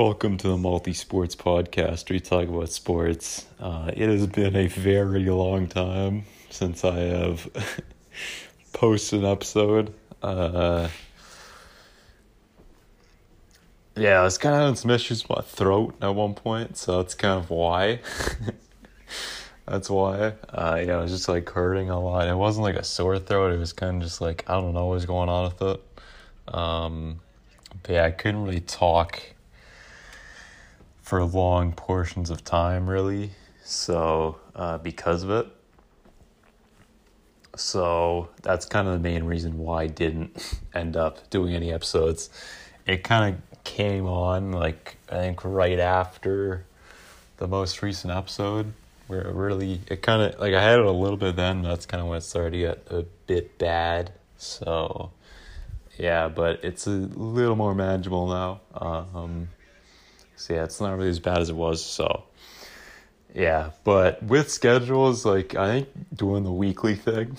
Welcome to the Multi Sports Podcast, we talk about sports. Uh, it has been a very long time since I have posted an episode. Uh, yeah, I was kind of having some issues with my throat at one point, so that's kind of why. that's why. Uh, yeah, it was just like hurting a lot. It wasn't like a sore throat, it was kind of just like, I don't know what was going on with it. Um, but yeah, I couldn't really talk for long portions of time, really. So, uh, because of it. So, that's kind of the main reason why I didn't end up doing any episodes. It kind of came on, like, I think right after the most recent episode, where it really, it kind of, like, I had it a little bit then, that's kind of when it started to get a bit bad. So, yeah, but it's a little more manageable now. Um, so yeah, it's not really as bad as it was. So yeah, but with schedules, like I think doing the weekly thing,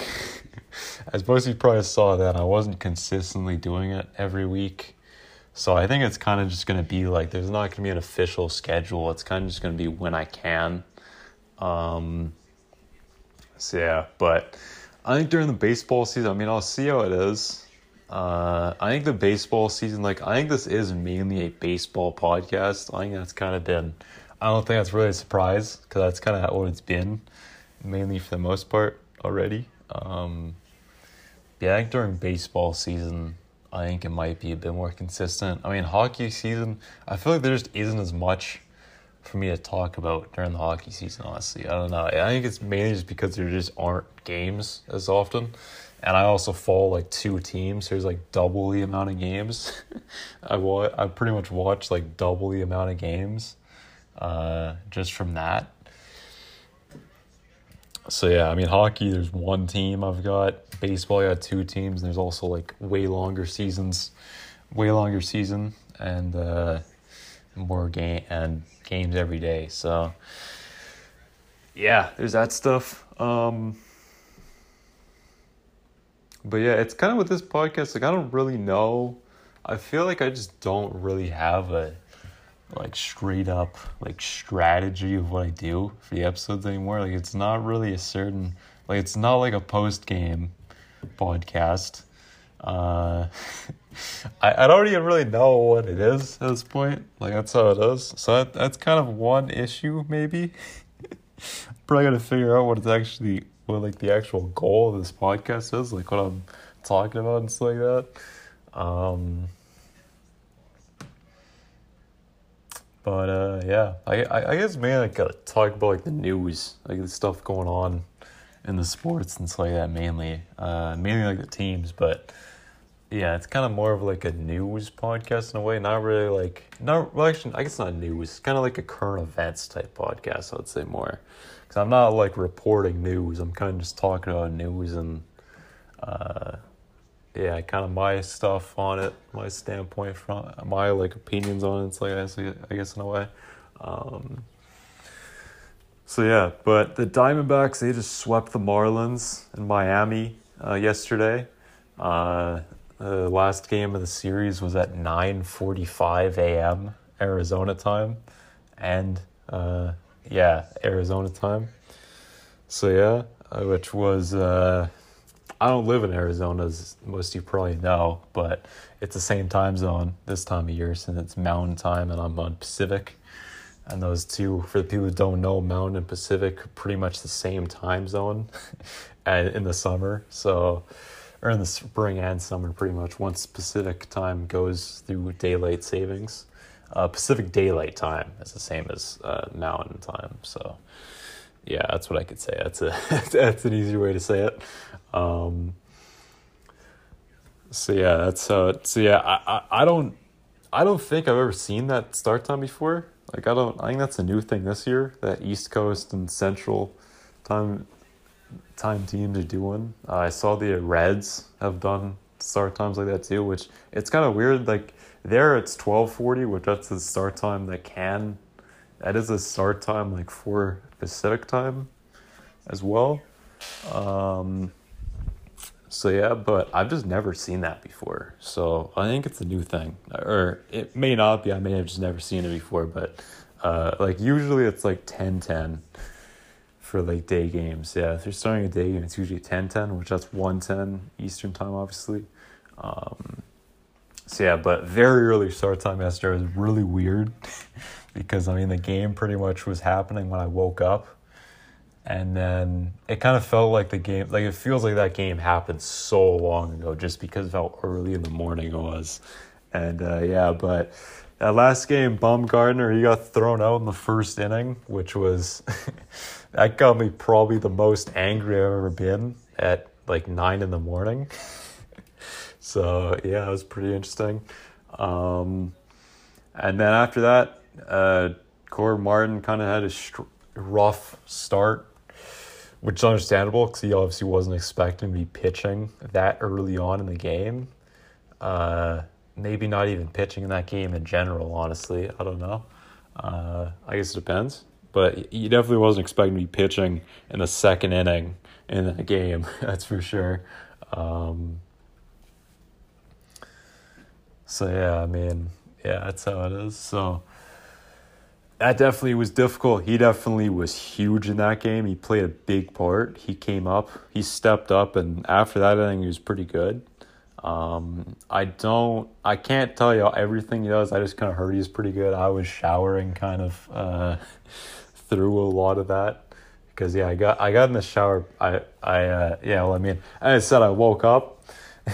as most of you probably saw that I wasn't consistently doing it every week. So I think it's kind of just gonna be like there's not gonna be an official schedule. It's kind of just gonna be when I can. Um. So yeah, but I think during the baseball season, I mean, I'll see how it is. Uh, I think the baseball season, like, I think this is mainly a baseball podcast. I think that's kind of been, I don't think that's really a surprise because that's kind of what it's been, mainly for the most part already. Um, yeah, I think during baseball season, I think it might be a bit more consistent. I mean, hockey season, I feel like there just isn't as much for me to talk about during the hockey season, honestly. I don't know. I think it's mainly just because there just aren't games as often and I also follow like two teams. There's like double the amount of games. I wa- I pretty much watch like double the amount of games, uh, just from that. So yeah, I mean hockey. There's one team I've got. Baseball, I got two teams. And there's also like way longer seasons, way longer season, and uh, more game and games every day. So yeah, there's that stuff. Um, but yeah, it's kind of with this podcast, like I don't really know. I feel like I just don't really have a like straight up like strategy of what I do for the episodes anymore. Like it's not really a certain like it's not like a post game podcast. Uh I, I don't even really know what it is at this point. Like that's how it is. So that, that's kind of one issue maybe. Probably gotta figure out what it's actually what like the actual goal of this podcast is, like what I'm talking about and stuff like that. Um, but uh, yeah, I, I I guess mainly I gotta talk about like the news, like the stuff going on in the sports and stuff like that. Mainly, uh, mainly like the teams, but yeah, it's kind of more of like a news podcast in a way. Not really like not well, actually, I guess not news. It's kind of like a current events type podcast. I would say more because I'm not like reporting news. I'm kind of just talking about news and uh, yeah, kind of my stuff on it, my standpoint from my like opinions on it. It's like I guess, I guess in a way. Um, so yeah, but the Diamondbacks they just swept the Marlins in Miami uh, yesterday. Uh, the last game of the series was at 9:45 a.m. Arizona time, and uh, yeah, Arizona time. So yeah, uh, which was uh, I don't live in Arizona, as most of you probably know, but it's the same time zone this time of year since it's Mountain Time and I'm on Pacific. And those two, for the people who don't know, Mountain and Pacific, pretty much the same time zone, and in the summer. So or in the spring and summer, pretty much. Once Pacific time goes through daylight savings, uh, Pacific daylight time is the same as uh, Mountain time. So, yeah, that's what I could say. That's a that's an easy way to say it. Um, so yeah, that's so yeah, I, I I don't I don't think I've ever seen that start time before. Like I don't. I think that's a new thing this year. That East Coast and Central time time teams are doing. Uh, I saw the Reds have done start times like that too, which it's kind of weird. Like there, it's twelve forty, which that's the start time that can. That is a start time like for Pacific time, as well. Um, So yeah, but I've just never seen that before. So I think it's a new thing, or it may not be. I may have just never seen it before, but uh, like usually it's like 10-10 for like day games. Yeah, if you're starting a day game, it's usually 10-10, which that's one ten Eastern time, obviously. Um, so yeah, but very early start time yesterday was really weird because I mean the game pretty much was happening when I woke up. And then it kind of felt like the game like it feels like that game happened so long ago just because of how early in the morning it was. And uh, yeah but that last game Bumgarner he got thrown out in the first inning which was that got me probably the most angry I've ever been at like nine in the morning so yeah it was pretty interesting um, and then after that uh, Martin kind of had a str- rough start which is understandable because he obviously wasn't expecting to be pitching that early on in the game. Uh, maybe not even pitching in that game in general, honestly. I don't know. Uh, I guess it depends. But he definitely wasn't expecting to be pitching in the second inning in that game, that's for sure. Um, so, yeah, I mean, yeah, that's how it is. So, that definitely was difficult. He definitely was huge in that game. He played a big part. He came up, he stepped up, and after that, I think he was pretty good. Um, I don't, I can't tell you everything he does. I just kind of heard he's pretty good. I was showering kind of uh, through a lot of that because yeah, I got I got in the shower. I I uh, yeah, well, I mean, I said I woke up.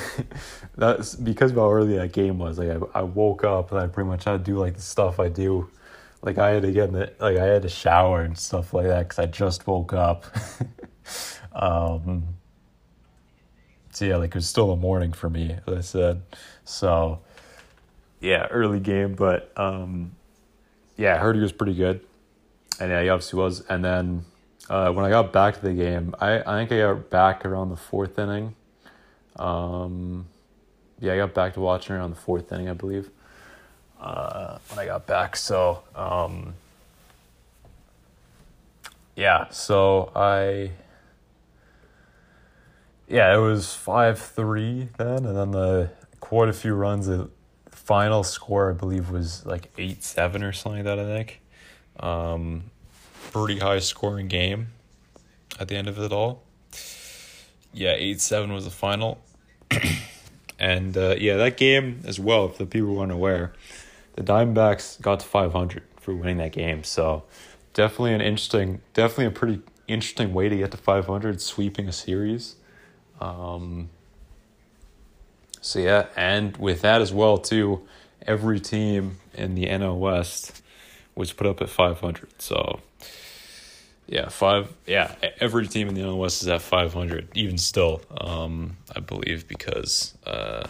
That's because of how early that game was. Like I, I woke up and I pretty much had to do like the stuff I do like I had to get in the, like I had to shower and stuff like that because I just woke up. um, so yeah, like it was still a morning for me, as I said. So yeah, early game, but um, yeah, I heard he was pretty good, and yeah, he obviously was. And then uh, when I got back to the game, I I think I got back around the fourth inning. Um, yeah, I got back to watching around the fourth inning, I believe uh, when I got back. So, um, yeah, so I, yeah, it was 5 3 then, and then the quite a few runs. The final score, I believe, was like 8 7 or something like that, I think. Um, pretty high scoring game at the end of it all. Yeah, 8 7 was the final. and uh, yeah, that game as well, if the people weren't aware, the Diamondbacks got to 500 for winning that game. So definitely an interesting, definitely a pretty interesting way to get to 500, sweeping a series. Um, so yeah, and with that as well too, every team in the NL West was put up at 500. So yeah, five. Yeah, every team in the NL West is at 500, even still. Um, I believe because uh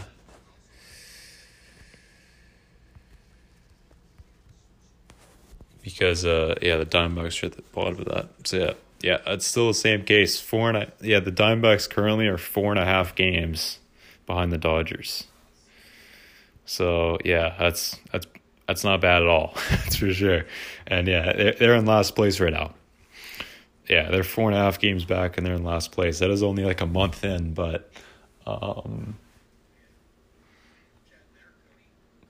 because uh yeah the Diamondbacks are at the bottom of that. So yeah, yeah, it's still the same case. Four and a, yeah, the Diamondbacks currently are four and a half games behind the Dodgers. So yeah, that's that's that's not bad at all. that's for sure. And yeah, they're, they're in last place right now. Yeah, they're four and a half games back, and they're in last place. That is only like a month in, but um,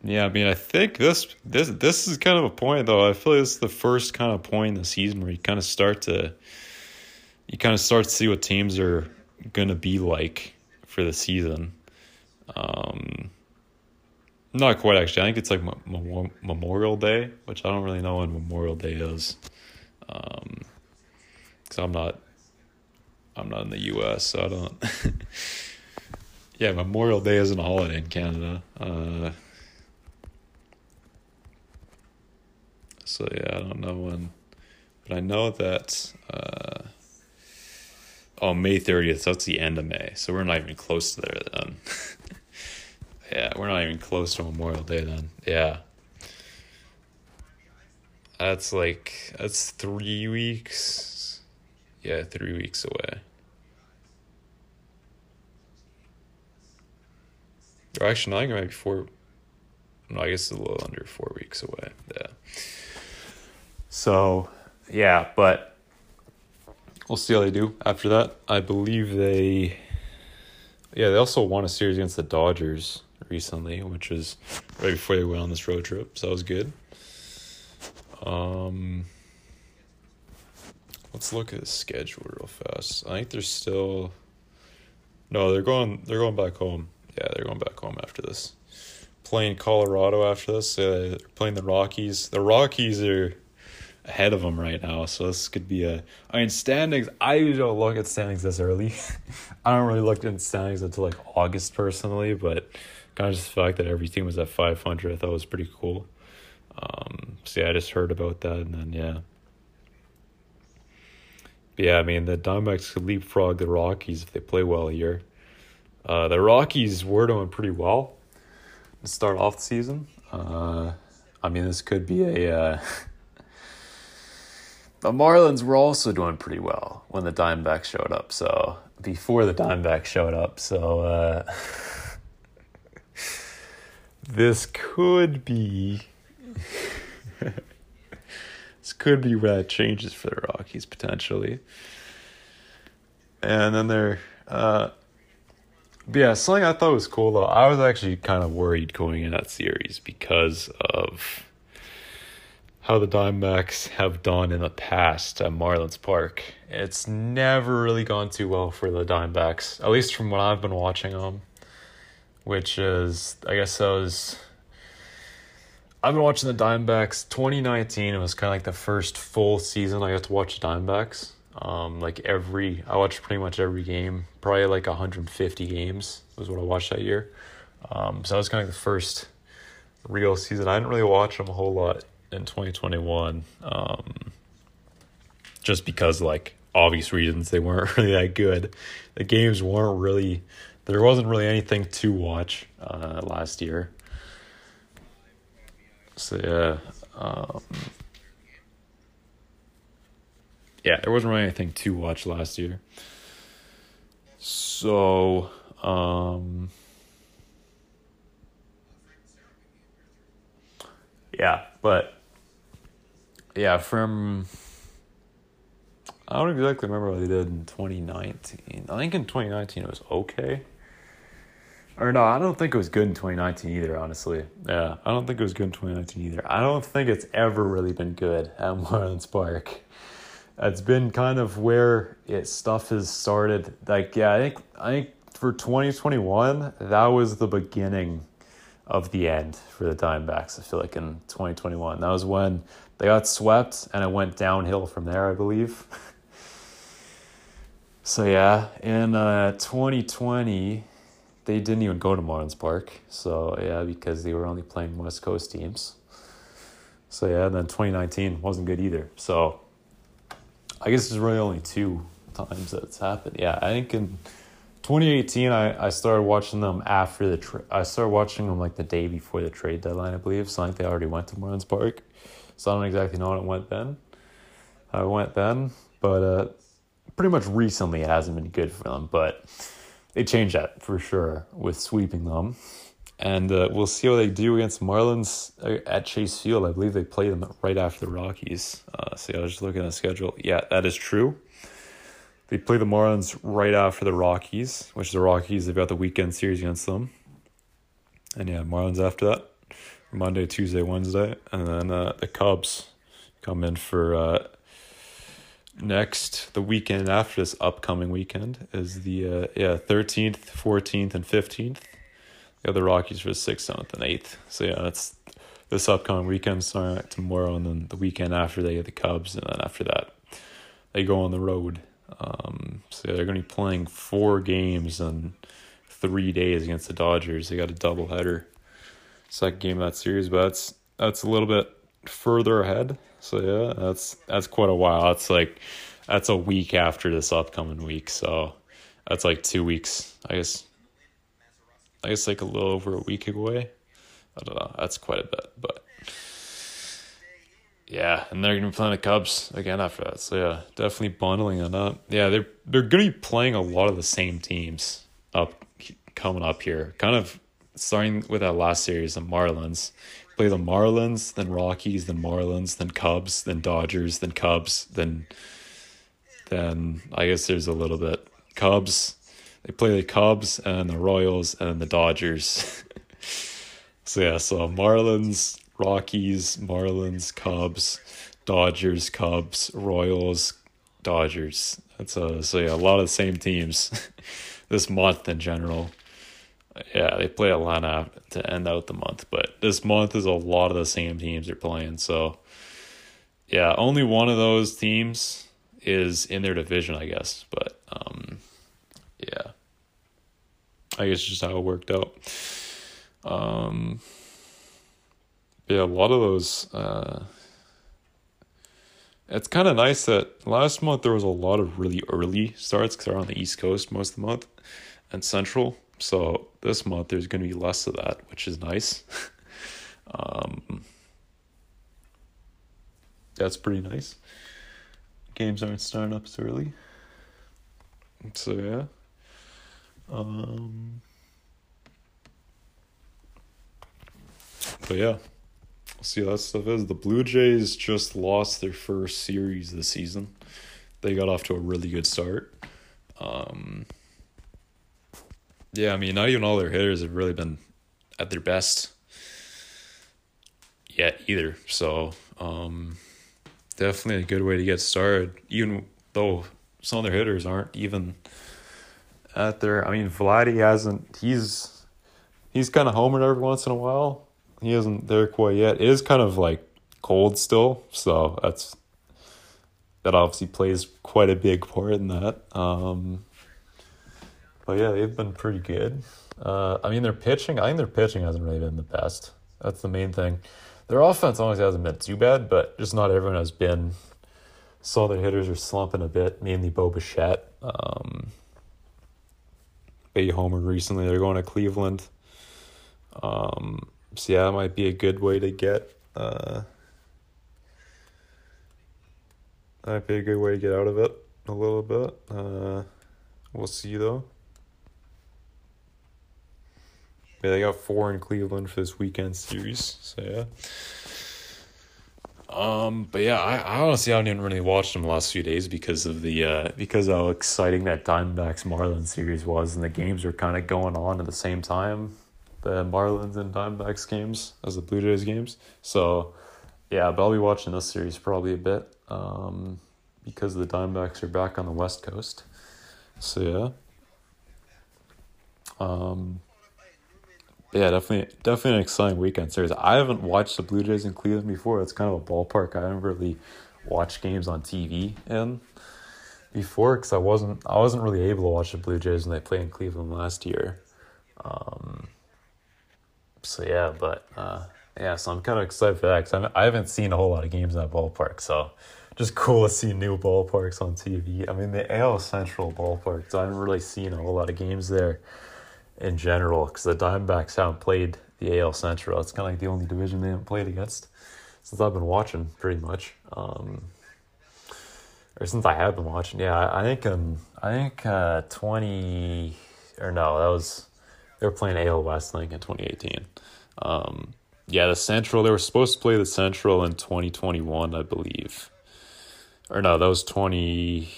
Yeah, I mean, I think this this this is kind of a point though. I feel like this is the first kind of point in the season where you kind of start to you kind of start to see what teams are gonna be like for the season. Um, not quite actually. I think it's like Memorial Day, which I don't really know when Memorial Day is. Um, I'm not, I'm not in the U.S., so I don't. yeah, Memorial Day isn't a holiday in Canada. Uh, So yeah, I don't know when, but I know that. Uh, oh, May thirtieth. That's the end of May. So we're not even close to there then. yeah, we're not even close to Memorial Day then. Yeah. That's like that's three weeks. Yeah, three weeks away. Or actually, not even maybe four. No, I guess it's a little under four weeks away. Yeah. So, yeah, but we'll see how they do after that. I believe they, yeah, they also won a series against the Dodgers recently, which was right before they went on this road trip. So that was good. Um, let's look at the schedule real fast. I think they're still. No, they're going. They're going back home. Yeah, they're going back home after this. Playing Colorado after this. Uh, they're playing the Rockies. The Rockies are ahead of them right now, so this could be a. I mean, standings. I usually don't look at standings this early. I don't really look at standings until like August personally, but kind of just the fact that every team was at five hundred, I thought was pretty cool. Um, so yeah, I just heard about that, and then yeah. Yeah, I mean the Diamondbacks could leapfrog the Rockies if they play well here. Uh, the Rockies were doing pretty well to start off the season. Uh, I mean, this could be a. Uh, the Marlins were also doing pretty well when the Diamondbacks showed up. So before the Diamondbacks showed up, so uh, this could be. this could be where that changes for the Rockies potentially. And then they're uh, yeah, something I thought was cool though. I was actually kind of worried going in that series because of how the Diamondbacks have done in the past at Marlins Park. It's never really gone too well for the Diamondbacks, at least from what I've been watching them. Which is, I guess that was. I've been watching the Diamondbacks. 2019 it was kind of like the first full season I got to watch the Diamondbacks. Um, like every, I watched pretty much every game, probably like 150 games was what I watched that year. Um, so that was kind of the first real season. I didn't really watch them a whole lot in 2021, um, just because like obvious reasons they weren't really that good. The games weren't really, there wasn't really anything to watch uh, last year. So yeah. Um, yeah, there wasn't really anything to watch last year. So, um, yeah, but yeah, from I don't exactly remember what they did in 2019. I think in 2019 it was okay. Or no, I don't think it was good in 2019 either, honestly. Yeah, I don't think it was good in 2019 either. I don't think it's ever really been good at Marlins Park it's been kind of where it stuff has started. Like yeah, I think I think for 2021 that was the beginning of the end for the Diamondbacks. I feel like in 2021 that was when they got swept and it went downhill from there. I believe. so yeah, in uh, 2020 they didn't even go to Marlins Park. So yeah, because they were only playing West Coast teams. So yeah, then 2019 wasn't good either. So I guess there's really only two times that it's happened. Yeah, I think in 2018, I, I started watching them after the tra- I started watching them like the day before the trade deadline, I believe. So I think they already went to Marlins Park. So I don't exactly know how it went then. It went then, but uh, pretty much recently it hasn't been good for them. But they changed that for sure with sweeping them and uh, we'll see what they do against Marlins uh, at Chase Field. I believe they play them right after the Rockies. Uh, see, I was just looking at the schedule. Yeah, that is true. They play the Marlins right after the Rockies, which the Rockies they've got the weekend series against them, and yeah, Marlins after that, Monday, Tuesday, Wednesday, and then uh, the Cubs come in for uh, next the weekend after this upcoming weekend is the uh, yeah thirteenth, fourteenth, and fifteenth the other Rockies for the sixth, seventh, and eighth. So yeah, that's this upcoming weekend starting tomorrow, and then the weekend after they get the Cubs, and then after that they go on the road. Um, so yeah, they're going to be playing four games in three days against the Dodgers. They got a doubleheader, second game of that series, but that's that's a little bit further ahead. So yeah, that's that's quite a while. That's like that's a week after this upcoming week. So that's like two weeks, I guess I guess like a little over a week away. I don't know. That's quite a bit, but yeah, and they're gonna be playing the Cubs again after that. So yeah, definitely bundling it up. Yeah, they're they're gonna be playing a lot of the same teams up coming up here. Kind of starting with that last series, the Marlins. Play the Marlins, then Rockies, then Marlins, then Cubs, then Dodgers, then Cubs, then then I guess there's a little bit Cubs, they play the Cubs and the Royals and the Dodgers. so yeah, so Marlins, Rockies, Marlins, Cubs, Dodgers, Cubs, Royals, Dodgers. That's a so yeah, a lot of the same teams this month in general. Yeah, they play Atlanta to end out the month, but this month is a lot of the same teams they're playing. So yeah, only one of those teams is in their division, I guess. But um, yeah, I guess just how it worked out. Um, yeah, a lot of those. Uh, it's kind of nice that last month there was a lot of really early starts because they're on the East Coast most of the month and Central. So this month there's going to be less of that, which is nice. um, that's pretty nice. Games aren't starting up so early. So yeah. Um, but yeah, see how that stuff is. The Blue Jays just lost their first series this season. They got off to a really good start. Um, yeah, I mean, not even all their hitters have really been at their best yet either. So, um, definitely a good way to get started, even though some of their hitters aren't even at their. I mean, Vladdy hasn't. He's he's kind of homered every once in a while. He isn't there quite yet. It is kind of like cold still, so that's that obviously plays quite a big part in that. Um, but yeah, they've been pretty good. Uh, I mean, their pitching. I think their pitching hasn't really been the best. That's the main thing. Their offense always hasn't been too bad, but just not everyone has been. Saw their hitters are slumping a bit, mainly Bo Bichette. Um, Bay Homer recently. They're going to Cleveland. Um, so yeah, that might be a good way to get. Uh, that might be a good way to get out of it a little bit. Uh, we'll see though. Yeah, they got four in Cleveland for this weekend series. So yeah. Um, but yeah, I, I honestly I didn't really watch them the last few days because of the uh because how exciting that Diamondbacks Marlins series was and the games were kind of going on at the same time, the Marlins and Diamondbacks games as the Blue Jays games. So yeah, but I'll be watching this series probably a bit. Um because the Diamondbacks are back on the West Coast. So yeah. Um yeah, definitely, definitely an exciting weekend series. I haven't watched the Blue Jays in Cleveland before. It's kind of a ballpark I haven't really watched games on TV in before because I wasn't I wasn't really able to watch the Blue Jays when they played in Cleveland last year. Um, so yeah, but uh, yeah, so I'm kind of excited for that because I haven't seen a whole lot of games in that ballpark. So just cool to see new ballparks on TV. I mean, the AL Central ballpark, so I haven't really seen a whole lot of games there in general because the Diamondbacks haven't played the AL Central. It's kind of like the only division they haven't played against since I've been watching, pretty much. Um, or since I have been watching, yeah, I, I think um, I think uh, twenty or no, that was they were playing AL West, I think, in twenty eighteen. Um, yeah, the Central they were supposed to play the Central in twenty twenty one, I believe. Or no, that was twenty.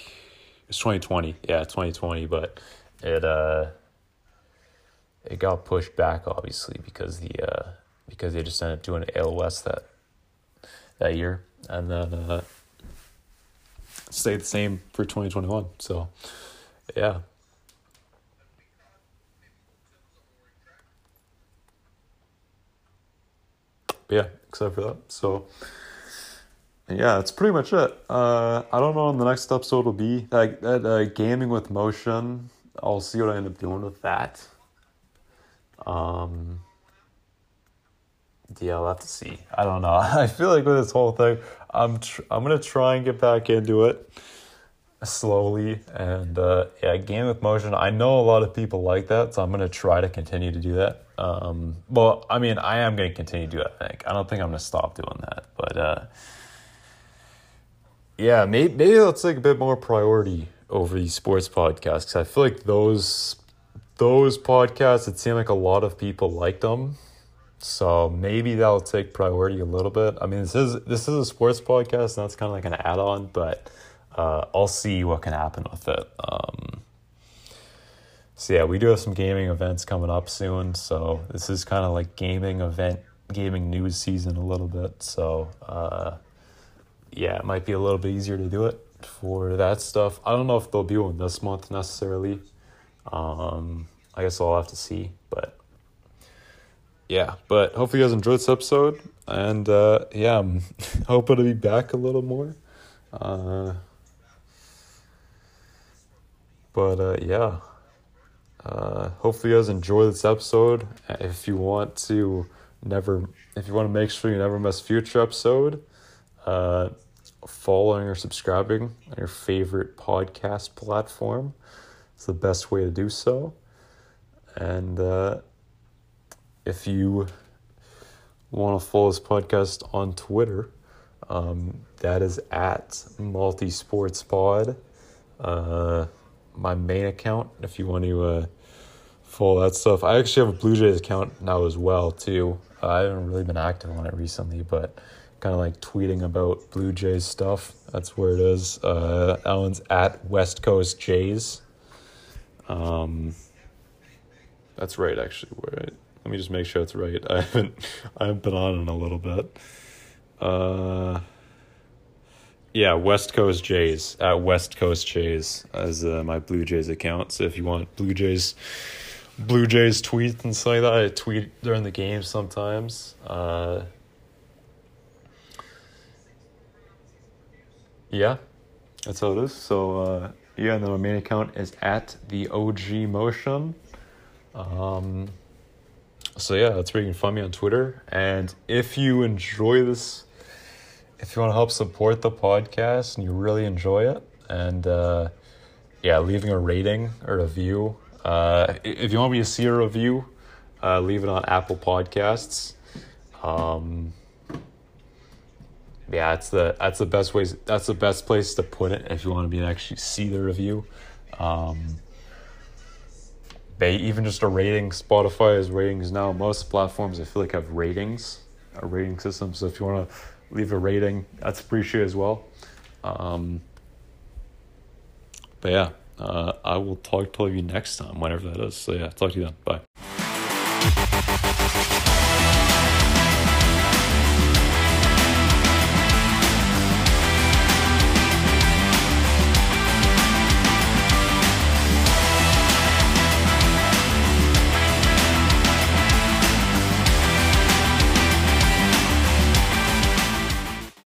It's twenty twenty. Yeah, twenty twenty, but it uh it got pushed back obviously because the uh, because they just ended up doing AL West that that year, and then uh, stayed the same for twenty twenty one. So, yeah. But yeah, except for that. So, yeah, that's pretty much it. Uh, I don't know when the next episode will be. Like that uh, gaming with motion. I'll see what I end up doing with that. Um, yeah, I'll have to see. I don't know. I feel like with this whole thing, I'm tr- I'm gonna try and get back into it slowly and uh, yeah, game with motion. I know a lot of people like that, so I'm gonna try to continue to do that. Um, well, I mean, I am gonna continue to do it. I think I don't think I'm gonna stop doing that, but uh, yeah, maybe maybe let's take a bit more priority over these sports podcasts I feel like those those podcasts, it seemed like a lot of people liked them. So maybe that'll take priority a little bit. I mean, this is this is a sports podcast, and that's kind of like an add-on, but uh, I'll see what can happen with it. Um, so yeah, we do have some gaming events coming up soon. So this is kind of like gaming event, gaming news season a little bit. So uh, yeah, it might be a little bit easier to do it for that stuff. I don't know if they'll be one this month necessarily. Um, I guess I'll have to see, but yeah. But hopefully you guys enjoyed this episode, and uh, yeah, I'm hoping to be back a little more. Uh, but uh, yeah, uh, hopefully you guys enjoy this episode. If you want to never, if you want to make sure you never miss future episode, uh, following or subscribing on your favorite podcast platform is the best way to do so. And uh, if you want to follow this podcast on Twitter, um, that is at multisportspod. Uh, my main account, if you want to uh, follow that stuff. I actually have a Blue Jays account now as well too. I haven't really been active on it recently, but kind of like tweeting about Blue Jays stuff. That's where it is. Uh, at West Coast Jays. Um, that's right, actually. Right. Let me just make sure it's right. I haven't I haven't been on in a little bit. Uh, yeah, West Coast Jays at West Coast Jays as uh, my Blue Jays account. So if you want Blue Jays, Blue Jays tweets and stuff like that, I tweet during the game sometimes. Uh, yeah, that's how it is. So uh, yeah, and then my main account is at the OG Motion. Um, so yeah, that's where you can find me on Twitter. And if you enjoy this if you want to help support the podcast and you really enjoy it, and uh, yeah, leaving a rating or a review. Uh, if you want me to see a review, uh, leave it on Apple Podcasts. Um, yeah, that's the that's the best ways. That's the best place to put it if you want to be actually see the review. Um, they even just a rating. Spotify has ratings now. Most platforms I feel like have ratings, a rating system. So if you want to leave a rating. That's appreciated as well. Um, but yeah, uh, I will talk to you next time, whenever that is. So yeah, talk to you then. Bye.